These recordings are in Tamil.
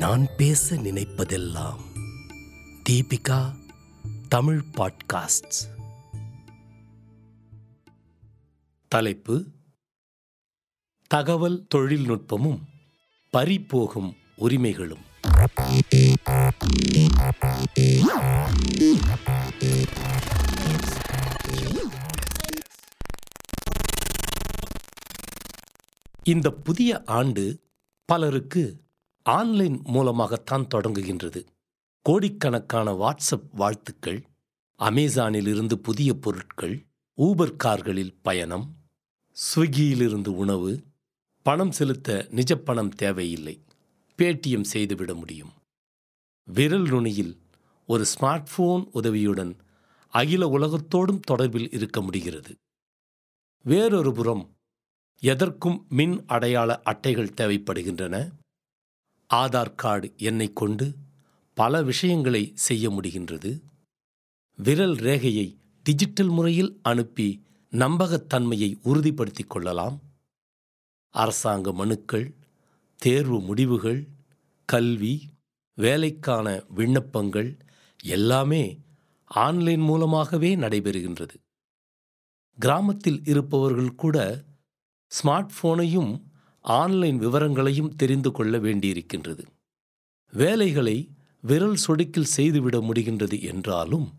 நான் பேச நினைப்பதெல்லாம் தீபிகா தமிழ் பாட்காஸ்ட் தலைப்பு தகவல் தொழில்நுட்பமும் பறிபோகும் உரிமைகளும். இந்த புதிய ஆண்டு பலருக்கு ஆன்லைன் மூலமாகத்தான் தொடங்குகின்றது. கோடிக்கணக்கான வாட்ஸ்அப் வாழ்த்துக்கள் அமேசானிலிருந்து புதிய பொருட்கள் ஊபர் கார்களில் பயணம் ஸ்விக்கியிலிருந்து உணவு பணம் செலுத்த நிஜ பணம் தேவையில்லை. பேடிஎம் செய்துவிட முடியும். விரல் நுனியில் ஒரு ஸ்மார்ட் போன் உதவியுடன் அகில உலகத்தோடும் தொடர்பில் இருக்க முடிகிறது. வேறொரு புறம் எதற்கும் மின் அடையாள அட்டைகள் தேவைப்படுகின்றன. ஆதார் கார்டு எண்ணை கொண்டு பல விஷயங்களை செய்ய முடிகின்றது. விரல் ரேகையை டிஜிட்டல் முறையில் அனுப்பி நம்பகத்தன்மையை உறுதிப்படுத்திக் கொள்ளலாம். அரசாங்க மனுக்கள் தேர்வு முடிவுகள் கல்வி வேலைக்கான விண்ணப்பங்கள் எல்லாமே ஆன்லைன் மூலமாகவே நடைபெறுகின்றது. கிராமத்தில் இருப்பவர்கள் கூட ஸ்மார்ட் போனையும் ஆன்லைன் விவரங்களையும் தெரிந்து கொள்ள வேண்டியிருக்கின்றது. வேலைகளை விரல் சொடுக்கில் செய்துவிட முடிகின்றது என்றாலும்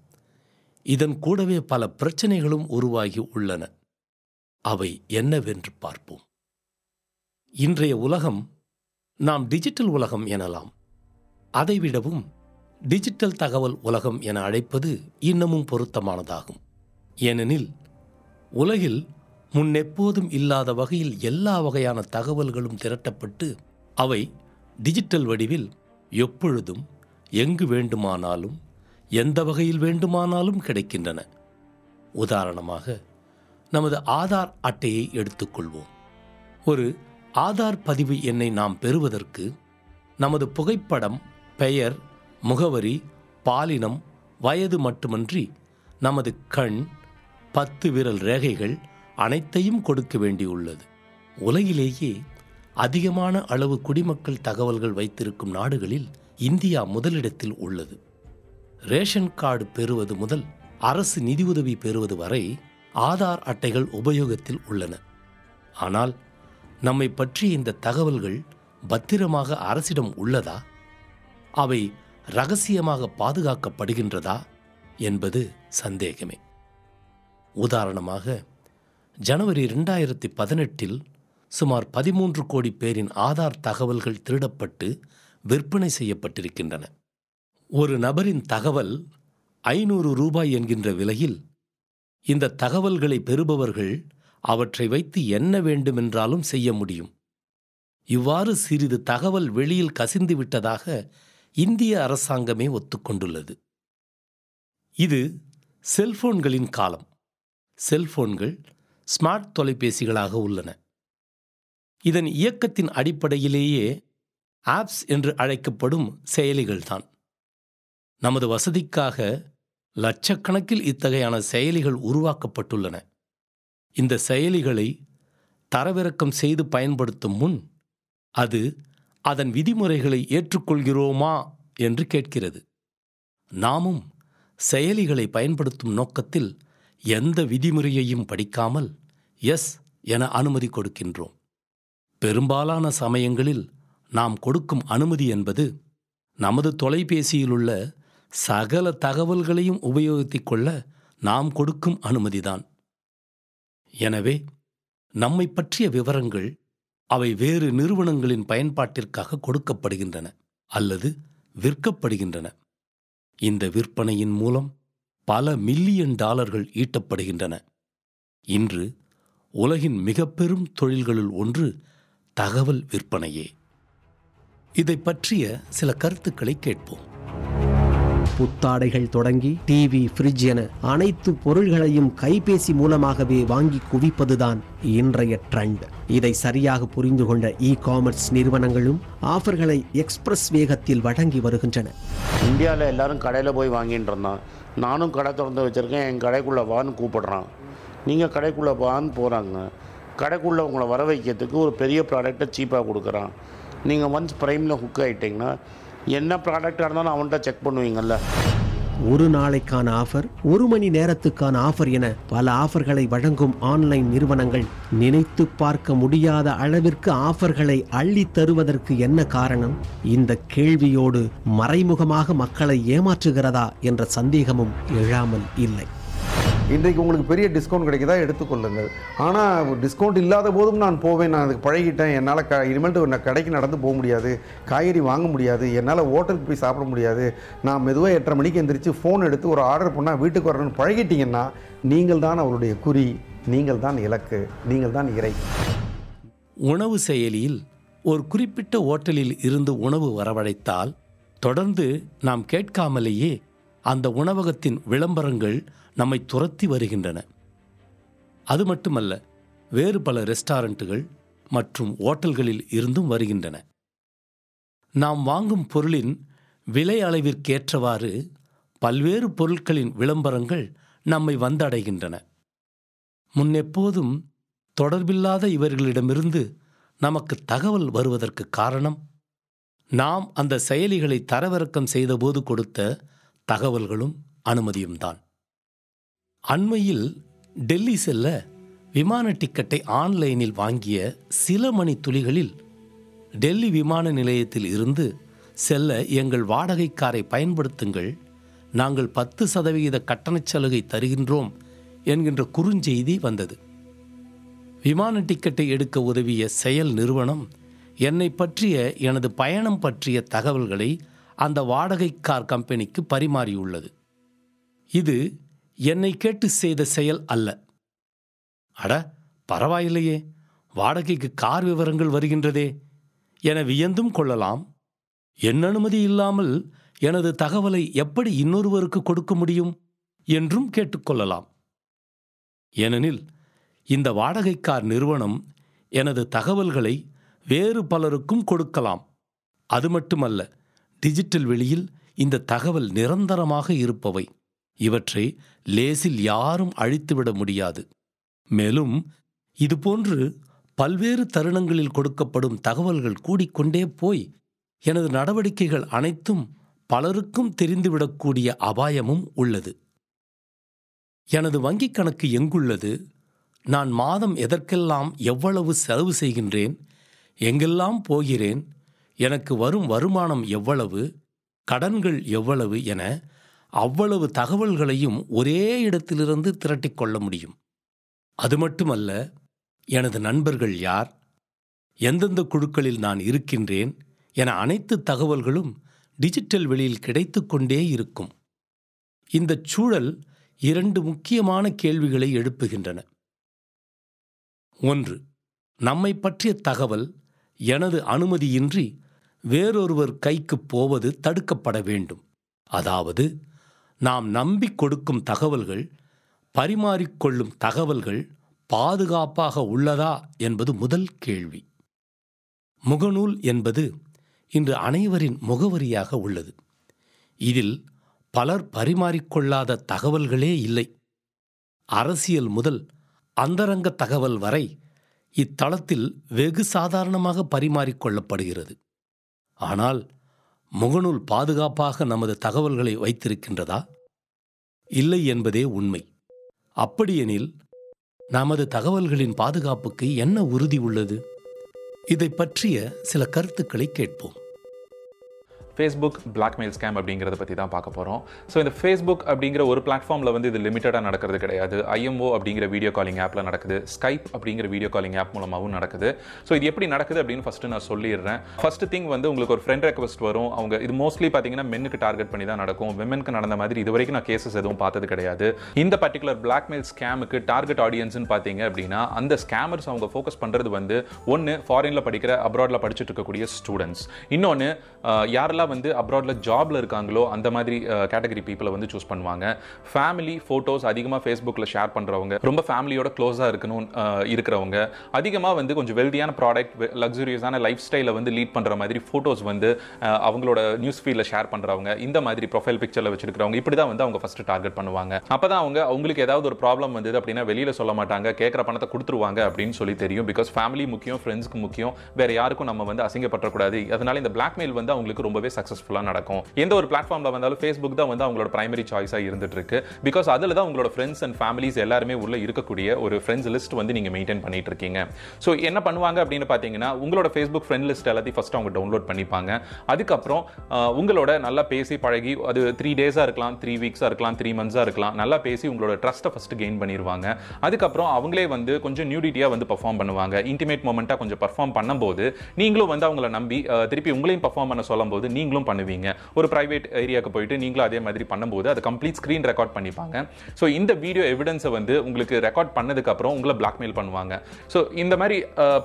இதன் கூடவே பல பிரச்சனைகளும் உருவாகி உள்ளன. அவை என்னவென்று பார்ப்போம். இன்றைய உலகம் நாம் டிஜிட்டல் உலகம் எனலாம். அதைவிடவும் டிஜிட்டல் தகவல் உலகம் என அழைப்பது இன்னமும் பொருத்தமானதாகும். ஏனெனில் உலகில் முன்னெப்போதும் இல்லாத வகையில் எல்லா வகையான தகவல்களும் திரட்டப்பட்டு அவை டிஜிட்டல் வடிவில் எப்பொழுதும் எங்கு வேண்டுமானாலும் எந்த வகையில் வேண்டுமானாலும் கிடைக்கின்றன. உதாரணமாக நமது ஆதார் அட்டையை எடுத்துக்கொள்வோம். ஒரு ஆதார் பதிவு எண்ணை நாம் பெறுவதற்கு நமது புகைப்படம் பெயர் முகவரி பாலினம் வயது மட்டுமன்றி நமது கண் பத்து விரல் ரேகைகள் அனைத்தையும் கொடுக்க வேண்டியுள்ளது. உலகிலேயே அதிகமான அளவு குடிமக்கள் தகவல்கள் வைத்திருக்கும் நாடுகளில் இந்தியா முதலிடத்தில் உள்ளது. ரேஷன் கார்டு பெறுவது முதல் அரசு நிதியுதவி பெறுவது வரை ஆதார் அட்டைகள் உபயோகத்தில் உள்ளன. ஆனால் நம்மை பற்றிய இந்த தகவல்கள் பத்திரமாக அரசிடம் உள்ளதா? அவை ரகசியமாக பாதுகாக்கப்படுகின்றதா? என்பது சந்தேகமே. உதாரணமாக ஜனவரி ரெண்டாயிரத்தி பதினெட்டில் சுமார் பதிமூன்று கோடி பேரின் ஆதார் தகவல்கள் திருடப்பட்டு விற்பனை செய்யப்பட்டிருக்கின்றன. ஒரு நபரின் தகவல் ஐநூறு ரூபாய் என்கின்ற விலையில் இந்த தகவல்களை பெறுபவர்கள் அவற்றை வைத்து என்ன வேண்டுமென்றாலும் செய்ய முடியும். இவ்வாறு சிறிது தகவல் வெளியில் கசிந்து விட்டதாக இந்திய அரசாங்கமே ஒத்துக்கொண்டுள்ளது. இது செல்போன்களின் காலம். செல்போன்கள் ஸ்மார்ட் தொலைபேசிகளாக உள்ளன. இதன் இயக்கத்தின் அடிப்படையிலேயே ஆப்ஸ் என்று அழைக்கப்படும் செயலிகள்தான். நமது வசதிக்காக லட்சக்கணக்கில் இத்தகையான செயலிகள் உருவாக்கப்பட்டுள்ளன. இந்த செயலிகளை தரவிறக்கம் செய்து பயன்படுத்தும் முன் அது அதன் விதிமுறைகளை ஏற்றுக்கொள்கிறோமா என்று கேட்கிறது. நாமும் செயலிகளை பயன்படுத்தும் நோக்கத்தில் எந்த விதிமுறையையும் படிக்காமல் எஸ் என அனுமதி கொடுக்கின்றோம். பெரும்பாலான சமயங்களில் நாம் கொடுக்கும் அனுமதி என்பது நமது தொலைபேசியிலுள்ள சகல தகவல்களையும் உபயோகித்துக் கொள்ள நாம் கொடுக்கும் அனுமதிதான். எனவே நம்மை பற்றிய விவரங்கள் அவை வேறு நிறுவனங்களின் பயன்பாட்டிற்காக கொடுக்கப்படுகின்றன அல்லது விற்கப்படுகின்றன. இந்த விற்பனையின் மூலம் பல மில்லியன் டாலர்கள் ஈட்டப்படுகின்றன. இன்று உலகின் மிக பெரும் தொழில்களுள் ஒன்று தகவல் விற்பனையே. இதை பற்றிய சில கருத்துக்களை கேட்போம். புத்தாடைகள் தொடங்கி டிவி ஃப்ரிட்ஜ் என அனைத்து பொருள்களையும் கைபேசி மூலமாகவே வாங்கி குவிப்பதுதான் இன்றைய ட்ரெண்ட் இதை சரியாக புரிந்து கொண்ட இ காமர்ஸ் நிறுவனங்களும் ஆஃபர்களை எக்ஸ்பிரஸ் வேகத்தில் வழங்கி வருகின்றன. இந்தியாவில் எல்லாரும் கடையில் போய் வாங்கிட்டு இருந்தான். நானும் கடை திறந்து வச்சுருக்கேன். என் கடைக்குள்ளே வான்னு கூப்பிடுறான். நீங்கள் கடைக்குள்ளே வான்னு போகிறாங்க கடைக்குள்ளே உங்களை வர வைக்கிறதுக்கு ஒரு பெரிய ப்ராடக்டை சீப்பாக கொடுக்குறான். நீங்கள் ஒன்ஸ் ப்ரைமில் ஹுக் ஆகிட்டிங்கன்னா என்ன ப்ராடக்டாக இருந்தாலும் அவன்கிட்ட செக் பண்ணுவீங்கள்ல ஒரு நாளைக்கான ஆஃபர் ஒரு மணி நேரத்துக்கான ஆஃபர் என பல ஆஃபர்களை வழங்கும் ஆன்லைன் நிறுவனங்கள் நினைத்து பார்க்க முடியாத அளவிற்கு ஆஃபர்களை அள்ளி தருவதற்கு என்ன காரணம்? இந்த கேள்வியோடு மறைமுகமாக மக்களை ஏமாற்றுகிறதா என்ற சந்தேகமும் எழாமல் இல்லை. இன்றைக்கு உங்களுக்கு பெரிய டிஸ்கவுண்ட் கிடைக்குதா எடுத்துக்கொள்ளுங்கள். ஆனால் டிஸ்கவுண்ட் இல்லாத போதும் நான் போவேன். நான் அதுக்கு பழகிட்டேன். என்னால் க இனிமேல்ட்டு நான் கடைக்கு நடந்து போக முடியாது. காய்கறி வாங்க முடியாது. என்னால் ஹோட்டலுக்கு போய் சாப்பிட முடியாது. நான் மெதுவாக எட்டரை மணிக்கு எந்திரிச்சு ஃபோன் எடுத்து ஒரு ஆர்டர் பண்ணால் வீட்டுக்கு வரணும்னு பழகிட்டீங்கன்னா நீங்கள் தான் அவருடைய குறி நீங்கள் தான் இலக்கு நீங்கள் தான் இறை. உணவு செயலியில் ஒரு குறிப்பிட்ட ஓட்டலில் இருந்து உணவு வரவழைத்தால் தொடர்ந்து நாம் கேட்காமலேயே அந்த உணவகத்தின் விளம்பரங்கள் நம்மை துரத்தி வருகின்றன. அது மட்டுமல்ல வேறு பல ரெஸ்டாரண்ட்டுகள் மற்றும் ஓட்டல்களில் இருந்தும் வருகின்றன. நாம் வாங்கும் பொருளின் விலை அளவிற்கேற்றவாறு பல்வேறு பொருட்களின் விளம்பரங்கள் நம்மை வந்தடைகின்றன. முன்னெப்போதும் தொடர்பில்லாத இவர்களிடமிருந்து நமக்கு தகவல் வருவதற்கு காரணம் நாம் அந்த செயலிகளை தரவிறக்கம் செய்தபோது கொடுத்த தகவல்களும் அனுமதியும்தான். அண்மையில் டெல்லி செல்ல விமான டிக்கெட்டை ஆன்லைனில் வாங்கிய சில மணி துளிகளில் டெல்லி விமான நிலையத்தில் இருந்து செல்ல எங்கள் வாடகை காரை பயன்படுத்துங்கள் நாங்கள் பத்து சதவிகித கட்டணச் சலுகை தருகின்றோம் என்கின்ற குறுஞ்செய்தி வந்தது. விமான டிக்கெட்டை எடுக்க உதவிய செயல் நிறுவனம் என்னை பற்றிய எனது பயணம் பற்றிய தகவல்களை அந்த வாடகை கார் கம்பெனிக்கு பரிமாறியுள்ளது. இது என்னை கேட்டு செய்த செயல் அல்ல. அட பரவாயில்லையே. வாடகைக்கு கார் விவரங்கள் வருகின்றதே. என வியந்தும் கொள்ளலாம். என் அனுமதி இல்லாமல் எனது தகவலை எப்படி இன்னொருவருக்கு கொடுக்க முடியும் என்றும் கேட்டுக்கொள்ளலாம் ஏனெனில் இந்த வாடகைக்கார் நிறுவனம் எனது தகவல்களை வேறு பலருக்கும் கொடுக்கலாம். அது மட்டுமல்ல டிஜிட்டல் வெளியில் இந்த தகவல் நிரந்தரமாக இருப்பவை. இவற்றை லேசில் யாரும் அழித்துவிட முடியாது. மேலும் இதுபோன்று பல்வேறு தருணங்களில் கொடுக்கப்படும் தகவல்கள் கூடிக்கொண்டே போய் எனது நடவடிக்கைகள் அனைத்தும் பலருக்கும் தெரிந்துவிடக்கூடிய அபாயமும் உள்ளது. எனது வங்கிக் கணக்கு எங்குள்ளது? நான் மாதம் எதற்கெல்லாம் எவ்வளவு செலவு செய்கின்றேன்? எங்கெல்லாம் போகிறேன்? எனக்கு வரும் வருமானம் எவ்வளவு? கடன்கள் எவ்வளவு என அவ்வளவு தகவல்களையும் ஒரே இடத்திலிருந்து திரட்டிக் கொள்ள முடியும். அது மட்டுமல்ல எனது நண்பர்கள் யார் எந்தெந்த குழுக்களில் நான் இருக்கின்றேன் என அனைத்து தகவல்களும் டிஜிட்டல் வெளியில் கிடைத்துக்கொண்டே இருக்கும். இந்த சூழல் இரண்டு முக்கியமான கேள்விகளை எழுப்புகின்றன. ஒன்று நம்மை பற்றிய தகவல் எனது அனுமதியின்றி வேறொருவர் கைக்கு போவது தடுக்கப்பட வேண்டும். அதாவது நாம் நம்பிக் கொடுக்கும் தகவல்கள் பரிமாறிக்கொள்ளும் தகவல்கள் பாதுகாப்பாக உள்ளதா என்பது முதல் கேள்வி. முகநூல் என்பது இன்று அனைவரின் முகவரியாக உள்ளது. இதில் பலர் பரிமாறிக்கொள்ளாத தகவல்களே இல்லை. அரசியல் முதல் அந்தரங்க தகவல் வரை இத்தளத்தில் வெகு சாதாரணமாக பரிமாறிக்கொள்ளப்படுகிறது. ஆனால் முகநூல் பாதுகாப்பாக நமது தகவல்களை வைத்திருக்கின்றதா? இல்லை என்பதே உண்மை. அப்படியெனில் நமது தகவல்களின் பாதுகாப்புக்கு என்ன உறுதி உள்ளது? இதை பற்றிய சில கருத்துக்களை கேட்போம். ஃபேஸ்புக் பிளாக்மெயில் ஸ்கேம் அப்படிங்கிறத பற்றி தான் பார்க்க போகிறோம் ஸோ இந்த ஃபேஸ்புக் அப்படிங்கிற ஒரு பிளாட்ஃபார்மில் வந்து இது லிமிட்டடாக நடக்கிறது கிடையாது. ஐஎம்ஓ அப்படிங்கிற வீடியோ காலிங் ஆப்பில் நடக்குது. ஸ்கைப் அப்படிங்கிற வீடியோ காலிங் ஆப் மூலமாகவும் நடக்குது. ஸோ இது எப்படி நடக்குது அப்படின்னு ஃபஸ்ட்டு நான் சொல்லிடுறேன். ஃபஸ்ட்டு திங் வந்து உங்களுக்கு ஒரு ஃப்ரெண்ட் ரெக்வஸ்ட் வரும். அவங்க இது மோஸ்ட்லி பார்த்தீங்கன்னா மென்னுக்கு டார்கெட் பண்ணி தான் நடக்கும். விமனுக்கு நடந்த மாதிரி இது வரைக்கும் நான் கேசஸ் எதுவும் பார்த்தது கிடையாது. இந்த பர்டிகுலர் பிளாக்மெயில் ஸ்கேமுக்கு டார்கெட் ஆடியன்ஸ்னு பார்த்தீங்க அப்படின்னா அந்த ஸ்கேமர்ஸ் அவங்க ஃபோக்கஸ் பண்ணுறது வந்து ஒன்று ஃபாரினில் படிக்கிற அப்ராடில் படிச்சுட்டு இருக்கக்கூடிய ஸ்டூடெண்ட்ஸ் இன்னொன்று யாரெல்லாம் வந்து அப்ராடில் ஜாபில் இருக்காங்களோ அந்த மாதிரி கேட்டகரி பீப்புளை வந்து சூஸ் பண்ணுவாங்க. ஃபேமிலி ஃபோட்டோஸ் அதிகமாக ஃபேஸ்புக்கில் ஷேர் பண்ணுறவங்க ரொம்ப ஃபேமிலியோட க்ளோஸாக இருக்கணும் இருக்கிறவங்க அதிகமாக வந்து கொஞ்சம் வெல்தியான ப்ராடக்ட் லக்ஸுரியஸான லைஃப் ஸ்டைலை வந்து லீட் பண்ணுற மாதிரி ஃபோட்டோஸ் வந்து அவங்களோட நியூஸ் ஃபீல்டில் ஷேர் பண்ணுறவங்க இந்த மாதிரி ப்ரொஃபைல் பிக்சரில் வச்சிருக்கிறவங்க இப்படி தான் வந்து அவங்க ஃபஸ்ட்டு டார்கெட் பண்ணுவாங்க. அப்போ தான் அவங்க அவங்களுக்கு ஏதாவது ஒரு ப்ராப்ளம் வந்தது அப்படின்னா வெளியில் சொல்ல மாட்டாங்க கேட்குற பணத்தை கொடுத்துருவாங்க அப்படின்னு சொல்லி தெரியும். பிகாஸ் ஃபேமிலி முக்கியம் ஃப்ரெண்ட்ஸ்க்கு முக்கியம் வேறு யாருக்கும் நம்ம வந்து அசிங்கப்படக்கூடாது. அதனால இந்த பிளாக்மெயில் வந்து அவங்களுக்கு ரொம்பவே சக்ஸஸ்ஃபுல்லாக நடக்கும். எந்த ஒரு பிளாட்ஃபார்மில் வந்தாலும் ஃபேஸ்புக் தான் வந்து அவங்களோட பிரைமரி சாய்ஸாக இருந்துட்டு இருக்கு பிகாஸ் அதில் தான் உங்களோட ஃப்ரெண்ட்ஸ் அண்ட் ஃபேமிலிஸ் எல்லாருமே உள்ள இருக்கக்கூடிய ஒரு ஃப்ரெண்ட்ஸ் லிஸ்ட் வந்து நீங்கள் மெயின்டைன் பண்ணிட்டு இருக்கீங்க ஸோ என்ன பண்ணுவாங்க அப்படின்னு பார்த்தீங்கன்னா உங்களோட ஃபேஸ்புக் ஃப்ரெண்ட் லிஸ்ட் எல்லாத்தையும் ஃபஸ்ட் அவங்க டவுன்லோட் பண்ணிப்பாங்க. அதுக்கப்புறம் உங்களோட நல்லா பேசி பழகி அது த்ரீ டேஸாக இருக்கலாம் த்ரீ வீக்ஸாக இருக்கலாம் த்ரீ மந்த்ஸாக இருக்கலாம் நல்லா பேசி உங்களோட ட்ரஸ்ட்டை ஃபஸ்ட்டு கெயின் பண்ணிடுவாங்க அதுக்கப்புறம் அவங்களே வந்து கொஞ்சம் நியூடிட்டியாக வந்து பர்ஃபார்ம் பண்ணுவாங்க. இன்டிமேட் மூமெண்ட்டாக கொஞ்சம் பர்ஃபார்ம் பண்ணும்போது நீங்களும் வந்து அவங்கள நம்பி திருப்பி உங்களையும் பர்ஃபார்ம் பண்ண சொல்லும்போது நீங்களும் பண்ணுவீங்க. ஒரு ப்ரைவேட் ஏரியாவுக்கு போயிட்டு நீங்களும் அதே மாதிரி பண்ணும்போது அதை கம்ப்ளீட் ஸ்க்ரீன் ரெக்கார்ட் பண்ணிப்பாங்க. ஸோ இந்த வீடியோ எவிடன்ஸை வந்து உங்களுக்கு ரெக்கார்ட் பண்ணதுக்கு அப்புறம் உங்களை பிளாக்மெயில் பண்ணுவாங்க. ஸோ இந்த மாதிரி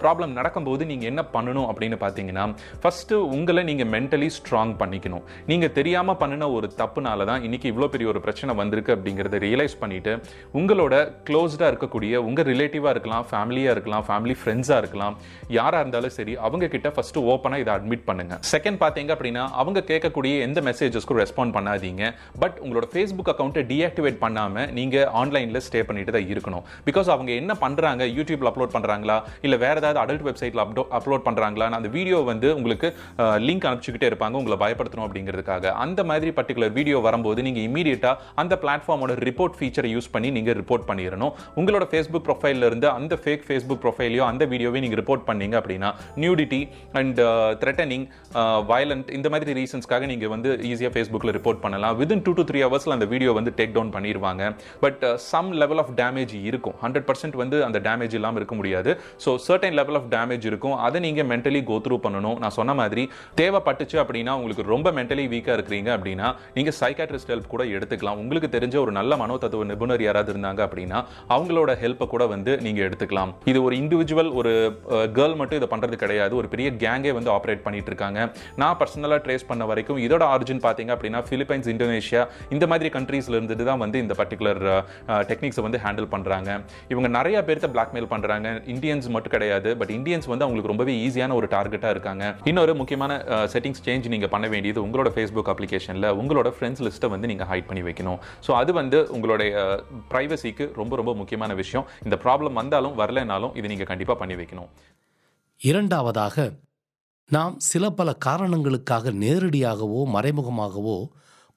ப்ராப்ளம் நடக்கும்போது நீங்கள் என்ன பண்ணணும் அப்படின்னு பார்த்தீங்கன்னா ஃபஸ்ட்டு உங்களை நீங்கள் மென்டலி ஸ்ட்ராங் பண்ணிக்கணும். நீங்கள் தெரியாமல் பண்ணின ஒரு தப்புனால தான் இன்னைக்கு இவ்வளோ பெரிய ஒரு பிரச்சனை வந்திருக்கு அப்படிங்கிறத ரியலைஸ் பண்ணிட்டு உங்களோட க்ளோஸ்டாக இருக்கக்கூடிய உங்கள் ரிலேட்டிவாக இருக்கலாம் ஃபேமிலியாக இருக்கலாம் ஃபேமிலி ஃப்ரெண்ட்ஸாக இருக்கலாம் யாராக இருந்தாலும் சரி அவங்க கிட்ட ஃபஸ்ட்டு ஓப்பனாக இதை அட்மிட் பண்ணுங்க. செகண்ட் பார்த்தீங்க அப்படின்னா அப்படின்னா அவங்க கேட்கக்கூடிய எந்த மெசேஜஸ்க்கும் ரெஸ்பாண்ட் பண்ணாதீங்க. பட் உங்களோட ஃபேஸ்புக் அக்கௌண்ட்டை டீஆக்டிவேட் பண்ணாமல் நீங்கள் ஆன்லைனில் ஸ்டே பண்ணிட்டு தான் இருக்கணும். பிகாஸ் அவங்க என்ன பண்ணுறாங்க யூடியூப்ல அப்லோட் பண்ணுறாங்களா இல்லை வேற ஏதாவது அடல்ட் வெப்சைட்டில் அப்டோ அப்லோட் பண்ணுறாங்களா அந்த வீடியோ வந்து உங்களுக்கு லிங்க் அனுப்பிச்சுக்கிட்டே இருப்பாங்க. உங்களை பயப்படுத்தணும் அப்படிங்கிறதுக்காக. அந்த மாதிரி பர்டிகுலர் வீடியோ வரும்போது நீங்கள் இமீடியட்டாக அந்த பிளாட்ஃபார்மோட ரிப்போர்ட் ஃபீச்சரை யூஸ் பண்ணி நீங்கள் ரிப்போர்ட் பண்ணிடணும். உங்களோட ஃபேஸ்புக் ப்ரொஃபைல்ல இருந்து அந்த ஃபேக் ஃபேஸ்புக் ப்ரொஃபைலையோ அந்த வீடியோவை நீங்கள் ரிப்போர்ட் பண்ணீங்க அப்படின்னா நியூடிட்டி அண்ட் த்ரெட்டனிங் வயலண்ட் இந்த மாதிரி ரீசன்ஸ்க்காக நீங்கள் வந்து ஈஸியாக ஃபேஸ்புக்கில் ரிப்போர்ட் பண்ணலாம். வித்தின் டூ டு த்ரீ ஹவர்ஸில் அந்த வீடியோ வந்து டேக் டவுன் பண்ணிடுவாங்க but some level of damage இருக்கும். ஹண்ட்ரட் பர்சன்ட் வந்து அந்த டேமேஜ் இல்லாமல் இருக்க முடியாது. So certain level of damage இருக்கும். அதை நீங்கள் மென்டலி கோ த்ரூ பண்ணணும். நான் சொன்ன மாதிரி தேவைப்பட்டுச்சு அப்படின்னா உங்களுக்கு ரொம்ப மென்டலி வீக்காக இருக்கிறீங்க அப்படின்னா நீங்கள் சைக்காட்ரிஸ்ட் ஹெல்ப் கூட எடுத்துக்கலாம். உங்களுக்கு தெரிஞ்ச ஒரு நல்ல மனோதத்துவ நிபுணர் யாராவது இருந்தாங்க அப்படின்னா அவங்களோட ஹெல்ப்பை கூட வந்து நீங்கள் எடுத்துக்கலாம். இது ஒரு இண்டிவிஜுவல் ஒரு uh, கேர்ள் மட்டும் இதை பண்ணுறது கிடையாது. ஒரு பெரிய கேங்கே வந்து ஆப்ரேட் பண்ணிட்டு இருக்காங்க. நான் பர்சனலாக ட்ரேஸ் பண்ண வரைக்கும் இதோட ஆரிஜின் பார்த்தீங்க அப்படின்னா பிலிப்பைன்ஸ் இந்தோனேஷியா இந்த மாதிரி கண்ட்ரீஸ்ல இருந்துட்டு தான் வந்து இந்த பர்டிகுலர் டெக்னிக்ஸை வந்து ஹேண்டில் பண்ணுறாங்க இவங்க நிறைய பேர்த்த பிளாக்மெயில் பண்ணுறாங்க இந்தியன்ஸ் மட்டும் கிடையாது. பட் இந்தியன்ஸ் வந்து அவங்களுக்கு ரொம்பவே ஈஸியான ஒரு டார்கெட்டாக இருக்காங்க. இன்னொரு முக்கியமான செட்டிங்ஸ் சேஞ்ச் நீங்கள் பண்ண வேண்டியது உங்களோட ஃபேஸ்புக் அப்ளிகேஷனில் உங்களோட ஃப்ரெண்ட்ஸ் லிஸ்ட்டை வந்து நீங்கள் ஹைட் பண்ணி வைக்கணும். ஸோ அது வந்து உங்களுடைய ப்ரைவசிக்கு ரொம்ப ரொம்ப முக்கியமான விஷயம். இந்த ப்ராப்ளம் வந்தாலும் வரலைனாலும் இது நீங்கள் கண்டிப்பாக பண்ணி வைக்கணும். இரண்டாவதாக நாம் சில பல காரணங்களுக்காக நேரடியாகவோ மறைமுகமாகவோ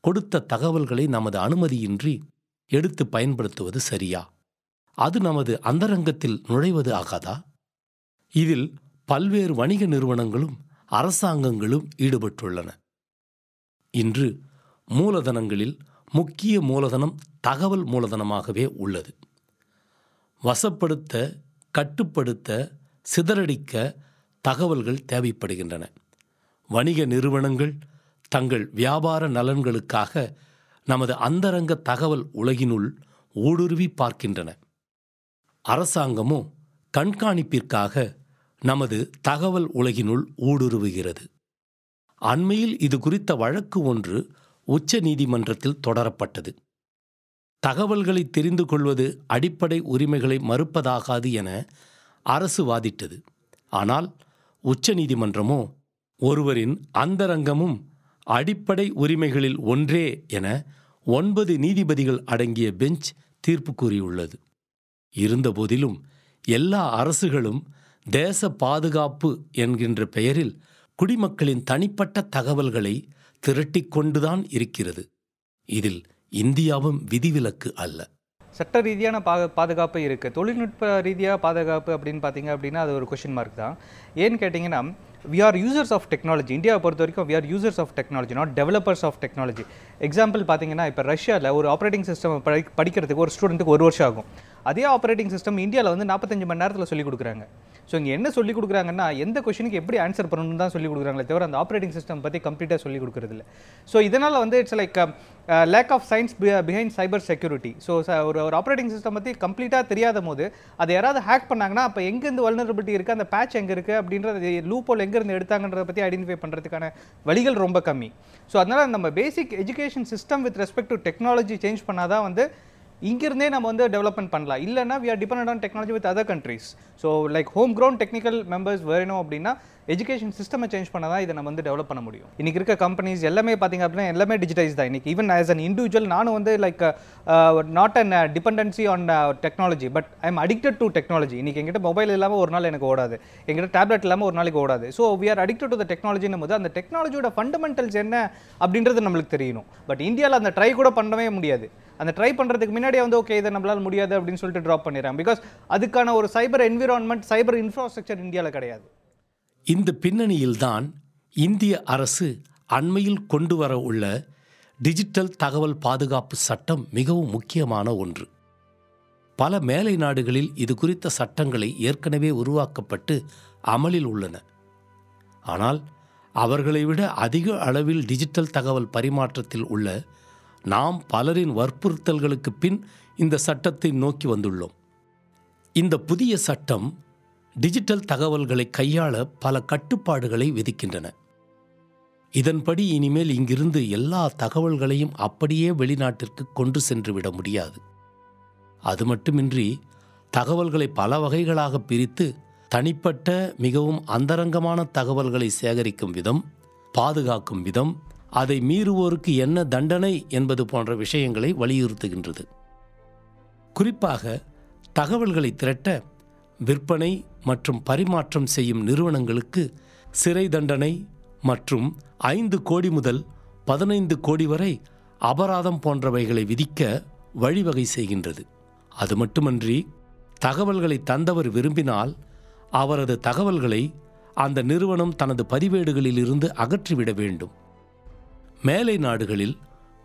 கொடுத்த தகவல்களை நமது அனுமதியின்றி எடுத்து பயன்படுத்துவது சரியா? அது நமது அந்தரங்கத்தில் நுழைவது ஆகாதா? இதில் பல்வேறு வணிக நிறுவனங்களும் அரசாங்கங்களும் ஈடுபட்டுள்ளன. இன்று மூலதனங்களில் முக்கிய மூலதனம் தகவல் மூலதனமாகவே உள்ளது. வசப்படுத்த கட்டுப்படுத்த சிதறடிக்க தகவல்கள் தேவைப்படுகின்றன. வணிக நிறுவனங்கள் தங்கள் வியாபார நலன்களுக்காக நமது அந்தரங்க தகவல் உலகினுள் ஊடுருவி பார்க்கின்றன. அரசாங்கமோ கண்காணிப்பிற்காக நமது தகவல் உலகினுள் ஊடுருவுகிறது. அண்மையில் இது குறித்த வழக்கு ஒன்று உச்ச நீதிமன்றத்தில் தொடரப்பட்டது. தகவல்களை தெரிந்து கொள்வது அடிப்படை உரிமைகளை மறுப்பதாகாது என அரசு வாதிட்டது. ஆனால் உச்சநீதிமன்றமோ ஒருவரின் அந்தரங்கமும் அடிப்படை உரிமைகளில் ஒன்றே என ஒன்பது நீதிபதிகள் அடங்கிய பெஞ்ச் தீர்ப்பு கூறியுள்ளது. இருந்தபோதிலும் எல்லா அரசுகளும் தேச பாதுகாப்பு என்கின்ற பெயரில் குடிமக்களின் தனிப்பட்ட தகவல்களை திரட்டிக் கொண்டுதான் இருக்கிறது. இதில் இந்தியாவும் விதிவிலக்கு அல்ல. சட்ட ரீதியான பா பாதுகாப்பு இருக்குது தொழில்நுட்ப ரீதியாக பாதுகாப்பு அப்படின்னு பார்த்தீங்க அப்படின்னா அது ஒரு கொஷின் மார்க் தான். ஏன்னு கேட்டிங்கன்னா we are users of technology இந்தியாவை பொறுத்த வரைக்கும் we are users of technology not developers of technology example பார்த்தீங்கன்னா இப்போ ரஷ்யாவில் ஒரு ஆப்ரேட்டிங் சிஸ்டம் படி படிக்கிறதுக்கு ஒரு ஸ்டூடெண்ட்டுக்கு ஒரு வருஷம் ஆகும். அதே ஆப்ரேட்டிங் சிஸ்டம் இந்தியாவில் வந்து நாற்பத்தஞ்சு மணி நேரத்தில் சொல்லிக் கொடுக்குறாங்க. ஸோ இங்கே என்ன சொல்லி கொடுக்குறாங்கன்னா எந்த கொஷனுக்கு எப்படி ஆன்சர் பண்ணணும்னு தான் சொல்லி கொடுக்குறாங்களே தவிர அந்த ஆப்ரேட்டிங் சிஸ்டம் பற்றி கம்ப்ளீட்டாக சொல்லி கொடுக்குறது இல்லை. ஸோ இதனால் வந்து it's like lack of science behind cyber security so ஒரு ஒரு ஆப்ரேட்டிங் சிஸ்டம் பற்றி கம்ப்ளீட்டாக தெரியாத போது அதை யாராவது ஹேக் பண்ணாங்கன்னா அப்போ எங்கேருந்து வல்னரபிலிட்டி இருக்குது அந்த பேட்ச் எங்கே இருக்குது அப்படின்றது லூப்போல் எங்கேருந்து எடுத்தாங்கன்றத பற்றி ஐடென்டிஃபை பண்ணுறதுக்கான வழிகள் ரொம்ப கம்மி. ஸோ அதனால் நம்ம basic education system with respect to technology change பண்ணால் தான் வந்து இங்கிருந்தே நம்ம வந்து டெவலப்மெண்ட் பண்ணலாம். இல்லைன்னா we are depend on technology with other countries so like home grown technical members வேணும் அப்படின்னா எஜுகேஷன் சிஸ்டமை சேஞ்ச் பண்ண தான் இதை நம்ம வந்து டெவலப் பண்ண முடியும். இன்றைக்கி இருக்க கம்பெனிஸ் எல்லாமே பார்த்தீங்க அப்படின்னா எல்லாமே டிஜிட்டைஸ் தான். இன்னைக்கு ஈவன் ஆஸ் அன் இண்டிவிஜுவல் நானும் வந்து like not an dependency on technology but I am addicted to technology இன்றைக்கி எங்கிட்ட மொபைல் இல்லாமல் ஒரு நாள் எனக்கு ஓடாது. எங்கிட்ட டேப்லெட் இல்லாமல் ஒரு நாளைக்கு ஓடாது. So we are addicted to the டெக்னாலஜினும் போது அந்த டெக்னாலஜியோட ஃபண்டமெண்டல்ஸ் என்ன அப்படின்றது நம்மளுக்கு தெரியணும். பட் இந்தியாவில் அந்த ட்ரை கூட பண்ணவே முடியாது. அந்த ட்ரை பண்ணுறதுக்கு முன்னாடியே வந்து ஓகே இதை நம்மளால் முடியாது அப்படின்னு சொல்லிட்டு ட்ராப் பண்ணிடுறாங்க. பிகாஸ் அதுக்கான ஒரு சைபர் என்விரான்மெண்ட் சைபர் இன்ஃப்ராஸ்ட்ரக்சர் இந்தியாவில் கிடையாது. இந்த பின்னணியில்தான் இந்திய அரசு அண்மையில் கொண்டு வர உள்ள டிஜிட்டல் தகவல் பாதுகாப்பு சட்டம் மிகவும் முக்கியமான ஒன்று. பல மேலை நாடுகளில் இது குறித்த சட்டங்களை ஏற்கனவே உருவாக்கப்பட்டு அமலில் உள்ளன. ஆனால் அவர்களை விட அதிக அளவில் டிஜிட்டல் தகவல் பரிமாற்றத்தில் உள்ள நாம் பலரின் வற்புறுத்தல்களுக்கு பின் இந்த சட்டத்தை நோக்கி வந்துள்ளோம். இந்த புதிய சட்டம் டிஜிட்டல் தகவல்களை கையாள பல கட்டுப்பாடுகளை விதிக்கின்றன. இதன்படி இனிமேல் இங்கிருந்து எல்லா தகவல்களையும் அப்படியே வெளிநாட்டிற்கு கொண்டு சென்று விட முடியாது. அது மட்டுமின்றி தகவல்களை பல வகைகளாக பிரித்து தனிப்பட்ட மிகவும் அந்தரங்கமான தகவல்களை சேகரிக்கும் விதம் பாதுகாக்கும் விதம் அதை மீறுவோருக்கு என்ன தண்டனை என்பது போன்ற விஷயங்களை வலியுறுத்துகின்றது. குறிப்பாக தகவல்களை திரட்ட விற்பனை மற்றும் பரிமாற்றம் செய்யும் நிறுவனங்களுக்கு சிறை தண்டனை மற்றும் ஐந்து கோடி முதல் பதினைந்து கோடி வரை அபராதம் போன்றவைகளை விதிக்க வழிவகை செய்கின்றது. அது மட்டுமன்றி தகவல்களை தந்தவர் விரும்பினால் அவரது தகவல்களை அந்த நிறுவனம் தனது பதிவேடுகளில் இருந்து அகற்றிவிட வேண்டும். மேலை நாடுகளில்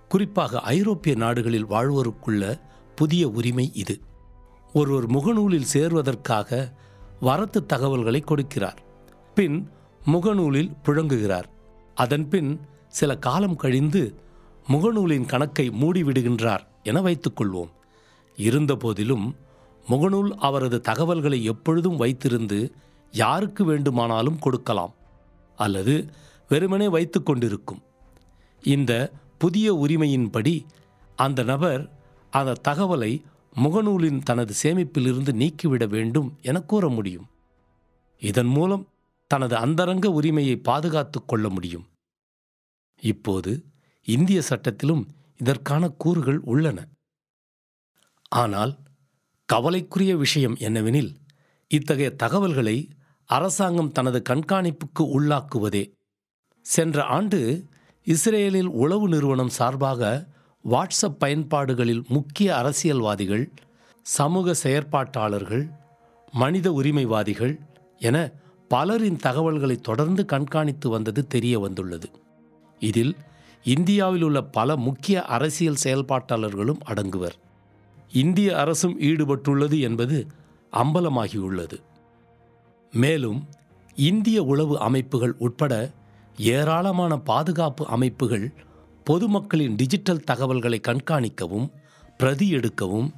குறிப்பாக ஐரோப்பிய நாடுகளில் வாழ்வோருக்குள்ள புதிய உரிமை இது. ஒருவர் முகநூலில் சேர்வதற்காக வரத்து தகவல்களை கொடுக்கிறார். பின் முகநூலில் புழங்குகிறார். அதன்பின் சில காலம் கழிந்து முகநூலின் கணக்கை மூடிவிடுகின்றார் என வைத்துக்கொள்வோம். இருந்தபோதிலும் முகநூல் அவரது தகவல்களை எப்பொழுதும் வைத்திருந்து யாருக்கு வேண்டுமானாலும் கொடுக்கலாம் அல்லது வெறுமனே வைத்து கொண்டிருக்கும். இந்த புதிய உரிமையின்படி அந்த நபர் அந்த தகவலை முகநூலின் தனது சேமிப்பிலிருந்து நீக்கிவிட வேண்டும் என கூற முடியும். இதன் மூலம் தனது அந்தரங்க உரிமையை பாதுகாத்துக் கொள்ள முடியும். இப்போது இந்திய சட்டத்திலும் இதற்கான கூறுகள் உள்ளன. ஆனால் கவலைக்குரிய விஷயம் என்னவெனில் இத்தகைய தகவல்களை அரசாங்கம் தனது கண்காணிப்புக்கு உள்ளாக்குவதே. சென்ற ஆண்டு இஸ்ரேலில் உளவு நிறுவனம் சார்பாக வாட்ஸ்அப் பயன்பாடுகளில் முக்கிய அரசியல்வாதிகள் சமூக செயற்பாட்டாளர்கள் மனித உரிமைவாதிகள் என பலரின் தகவல்களை தொடர்ந்து கண்காணித்து வந்தது தெரிய வந்துள்ளது. இதில் இந்தியாவில் உள்ள பல முக்கிய அரசியல் செயல்பாட்டாளர்களும் அடங்குவர். இந்திய அரசும் ஈடுபட்டுள்ளது என்பது அம்பலமாகியுள்ளது. மேலும் இந்திய உளவு அமைப்புகள் உட்பட ஏராளமான பாதுகாப்பு அமைப்புகள் பொதுமக்களின் டிஜிட்டல் தகவல்களை கண்காணிக்கவும் பிரதி எடுக்கவும்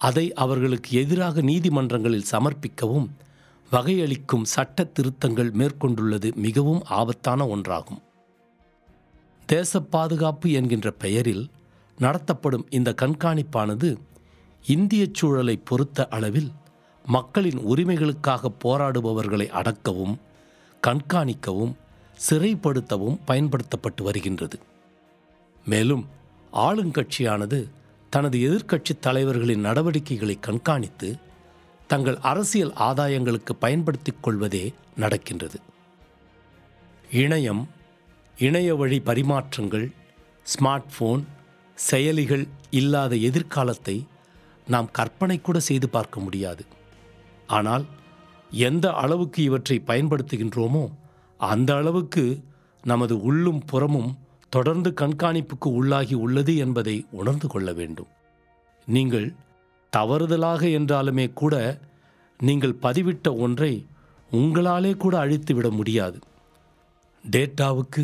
அதை அவர்களுக்கு எதிராக நீதிமன்றங்களில் சமர்ப்பிக்கவும் வகையளிக்கும் சட்ட திருத்தங்கள் மேற்கொண்டுள்ளது மிகவும் ஆபத்தான ஒன்றாகும். தேச பாதுகாப்பு என்கின்ற பெயரில் நடத்தப்படும் இந்த கண்காணிப்பானது இந்திய சூழலை பொறுத்த அளவில் மக்களின் உரிமைகளுக்காக போராடுபவர்களை அடக்கவும் கண்காணிக்கவும் சிறைப்படுத்தவும் பயன்படுத்தப்பட்டு வருகின்றது. மேலும் ஆளுங்கட்சியானது தனது எதிர்க்கட்சி தலைவர்களின் நடவடிக்கைகளை கண்காணித்து தங்கள் அரசியல் ஆதாயங்களுக்கு பயன்படுத்திக் கொள்வதே நடக்கின்றது. இணையம் இணைய வழி பரிமாற்றங்கள் ஸ்மார்ட் போன் செயலிகள் இல்லாத எதிர்காலத்தை நாம் கற்பனை கூட செய்து பார்க்க முடியாது. ஆனால் எந்த அளவுக்கு இவற்றை பயன்படுத்துகின்றோமோ அந்த அளவுக்கு நமது உள்ளும் புறமும் தொடர்ந்து கண்காணிப்புக்கு உள்ளாகி உள்ளது என்பதை உணர்ந்து கொள்ள வேண்டும். நீங்கள் தவறுதலாக என்றாலுமே கூட நீங்கள் பதிவிட்ட ஒன்றை உங்களாலே கூட அழித்து விட முடியாது. டேட்டாவுக்கு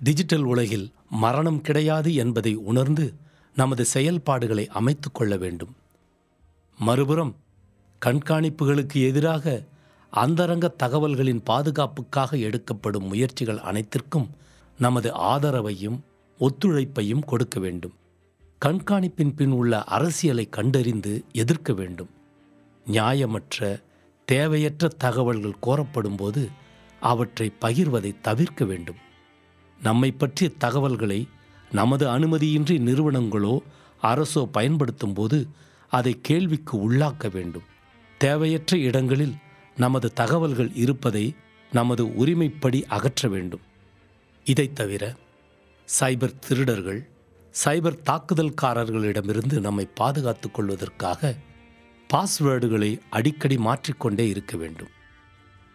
டிஜிட்டல் உலகில் மரணம் கிடையாது என்பதை உணர்ந்து நமது செயல்பாடுகளை அமைத்து கொள்ள வேண்டும். மறுபுறம் கண்காணிப்புகளுக்கு எதிராக அந்தரங்க தகவல்களின் பாதுகாப்புக்காக எடுக்கப்படும் முயற்சிகள் அனைத்திற்கும் நமது ஆதரவையும் ஒத்துழைப்பையும் கொடுக்க வேண்டும். கண்காணிப்பின் பின் உள்ள அரசியலை கண்டறிந்து எதிர்க்க வேண்டும். நியாயமற்ற தேவையற்ற தகவல்கள் கோரப்படும்போது அவற்றை பகிர்வதை தவிர்க்க வேண்டும். நம்மை பற்றிய தகவல்களை நமது அனுமதியின்றி நிறுவனங்களோ அரசோ பயன்படுத்தும் போது அதை கேள்விக்கு உள்ளாக்க வேண்டும். தேவையற்ற இடங்களில் நமது தகவல்கள் இருப்பதை நமது உரிமைப்படி அகற்ற வேண்டும். இதைத் தவிர சைபர் திருடர்கள் சைபர் தாக்குதல்காரர்களிடமிருந்து நம்மை பாதுகாத்துக் கொள்வதற்காக பாஸ்வேர்டுகளை அடிக்கடி மாற்றிக்கொண்டே இருக்க வேண்டும்.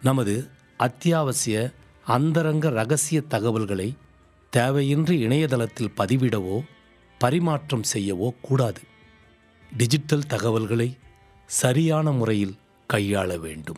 நமது அத்தியாவசிய அந்தரங்க ரகசிய தகவல்களை தேவையின்றி இணையதளத்தில் பதிவிடவோ பரிமாற்றம் செய்யவோ கூடாது. டிஜிட்டல் தகவல்களை சரியான முறையில் கையாள வேண்டும்.